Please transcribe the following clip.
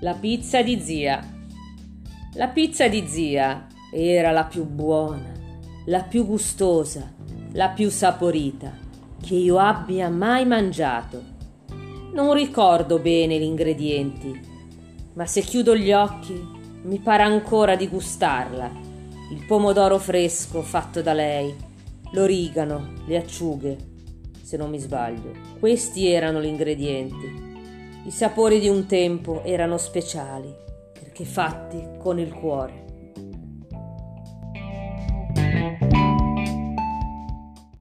La pizza di zia. La pizza di zia era la più buona, la più gustosa, la più saporita che io abbia mai mangiato. Non ricordo bene gli ingredienti, ma se chiudo gli occhi mi pare ancora di gustarla. Il pomodoro fresco fatto da lei, l'origano, le acciughe, se non mi sbaglio. Questi erano gli ingredienti. I sapori di un tempo erano speciali perché fatti con il cuore.